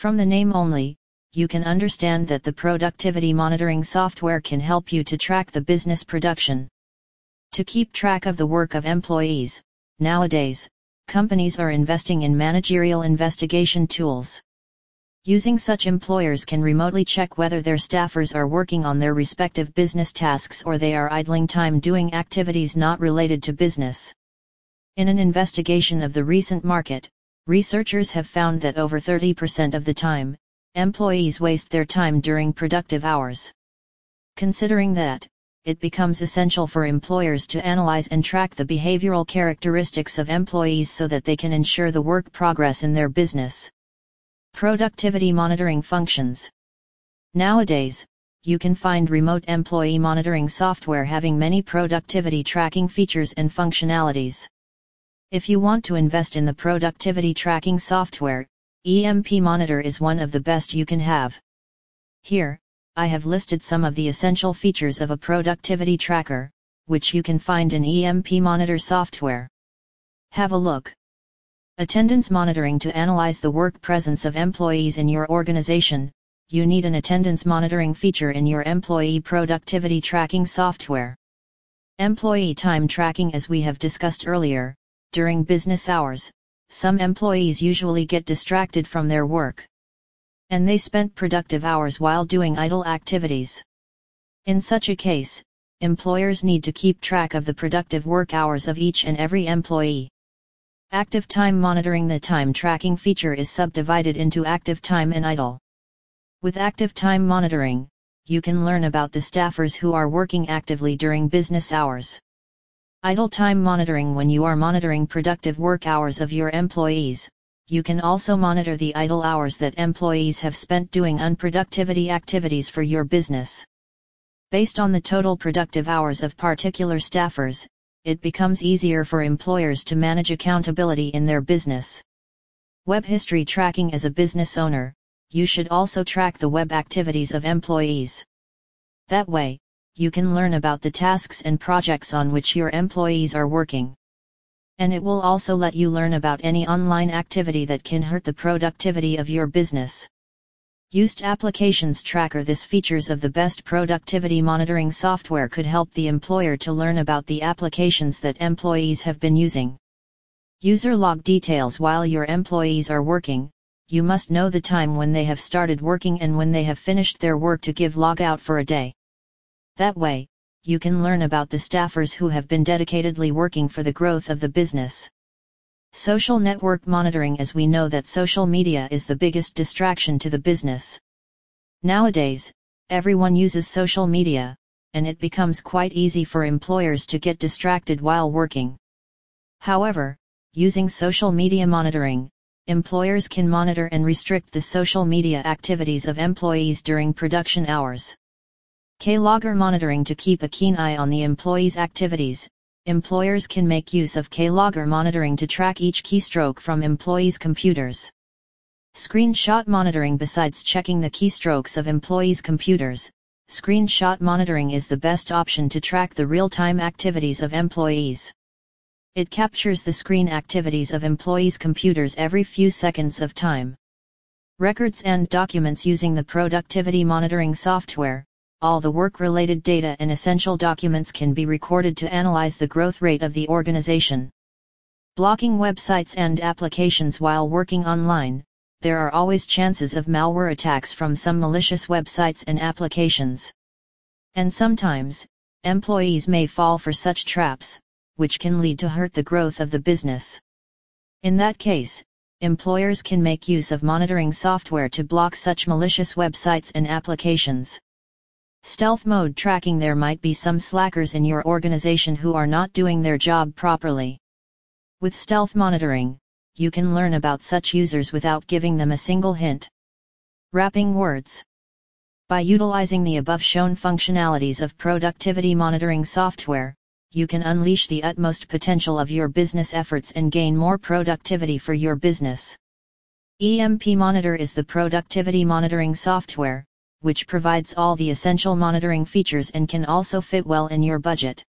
From the name only, you can understand that the productivity monitoring software can help you to track the business production. To keep track of the work of employees, nowadays, companies are investing in managerial investigation tools. Using such employers can remotely check whether their staffers are working on their respective business tasks or they are idling time doing activities not related to business. In an investigation of the recent market, researchers have found that over 30% of the time, employees waste their time during productive hours. Considering that, it becomes essential for employers to analyze and track the behavioral characteristics of employees so that they can ensure the work progress in their business. Productivity monitoring functions. Nowadays, you can find remote employee monitoring software having many productivity tracking features and functionalities. If you want to invest in the productivity tracking software, EmpMonitor is one of the best you can have. Here, I have listed some of the essential features of a productivity tracker, which you can find in EMP Monitor software. Have a look. Attendance monitoring to analyze the work presence of employees in your organization, you need an attendance monitoring feature in your employee productivity tracking software. Employee time tracking as we have discussed earlier, during business hours, some employees usually get distracted from their work. And they spent productive hours while doing idle activities. In such a case, employers need to keep track of the productive work hours of each and every employee. Active time monitoring The time tracking feature is subdivided into active time and idle. With active time monitoring, you can learn about the staffers who are working actively during business hours. Idle time monitoring When you are monitoring productive work hours of your employees, you can also monitor the idle hours that employees have spent doing unproductivity activities for your business. Based on the total productive hours of particular staffers, it becomes easier for employers to manage accountability in their business. Web history tracking As a business owner, you should also track the web activities of employees. That way, you can learn about the tasks and projects on which your employees are working. And it will also let you learn about any online activity that can hurt the productivity of your business. Used Applications Tracker This features of the best productivity monitoring software could help the employer to learn about the applications that employees have been using. User log details While your employees are working, you must know the time when they have started working and when they have finished their work to give logout for a day. That way, you can learn about the staffers who have been dedicatedly working for the growth of the business. Social network monitoring As we know that social media is the biggest distraction to the business. Nowadays, everyone uses social media, and it becomes quite easy for employers to get distracted while working. However, using social media monitoring, employers can monitor and restrict the social media activities of employees during production hours. Keylogger monitoring To keep a keen eye on the employee's activities, employers can make use of Keylogger monitoring to track each keystroke from employees' computers. Screenshot monitoring Besides checking the keystrokes of employees' computers, screenshot monitoring is the best option to track the real-time activities of employees. It captures the screen activities of employees' computers every few seconds of time. Records and documents using the productivity monitoring software, all the work-related data and essential documents can be recorded to analyze the growth rate of the organization. Blocking websites and applications while working online, there are always chances of malware attacks from some malicious websites and applications. And sometimes, employees may fall for such traps, which can lead to hurt the growth of the business. In that case, employers can make use of monitoring software to block such malicious websites and applications. Stealth mode tracking There might be some slackers in your organization who are not doing their job properly. With stealth monitoring, you can learn about such users without giving them a single hint. Wrapping words. By utilizing the above shown functionalities of productivity monitoring software, you can unleash the utmost potential of your business efforts and gain more productivity for your business. EmpMonitor is the productivity monitoring software, which provides all the essential monitoring features and can also fit well in your budget.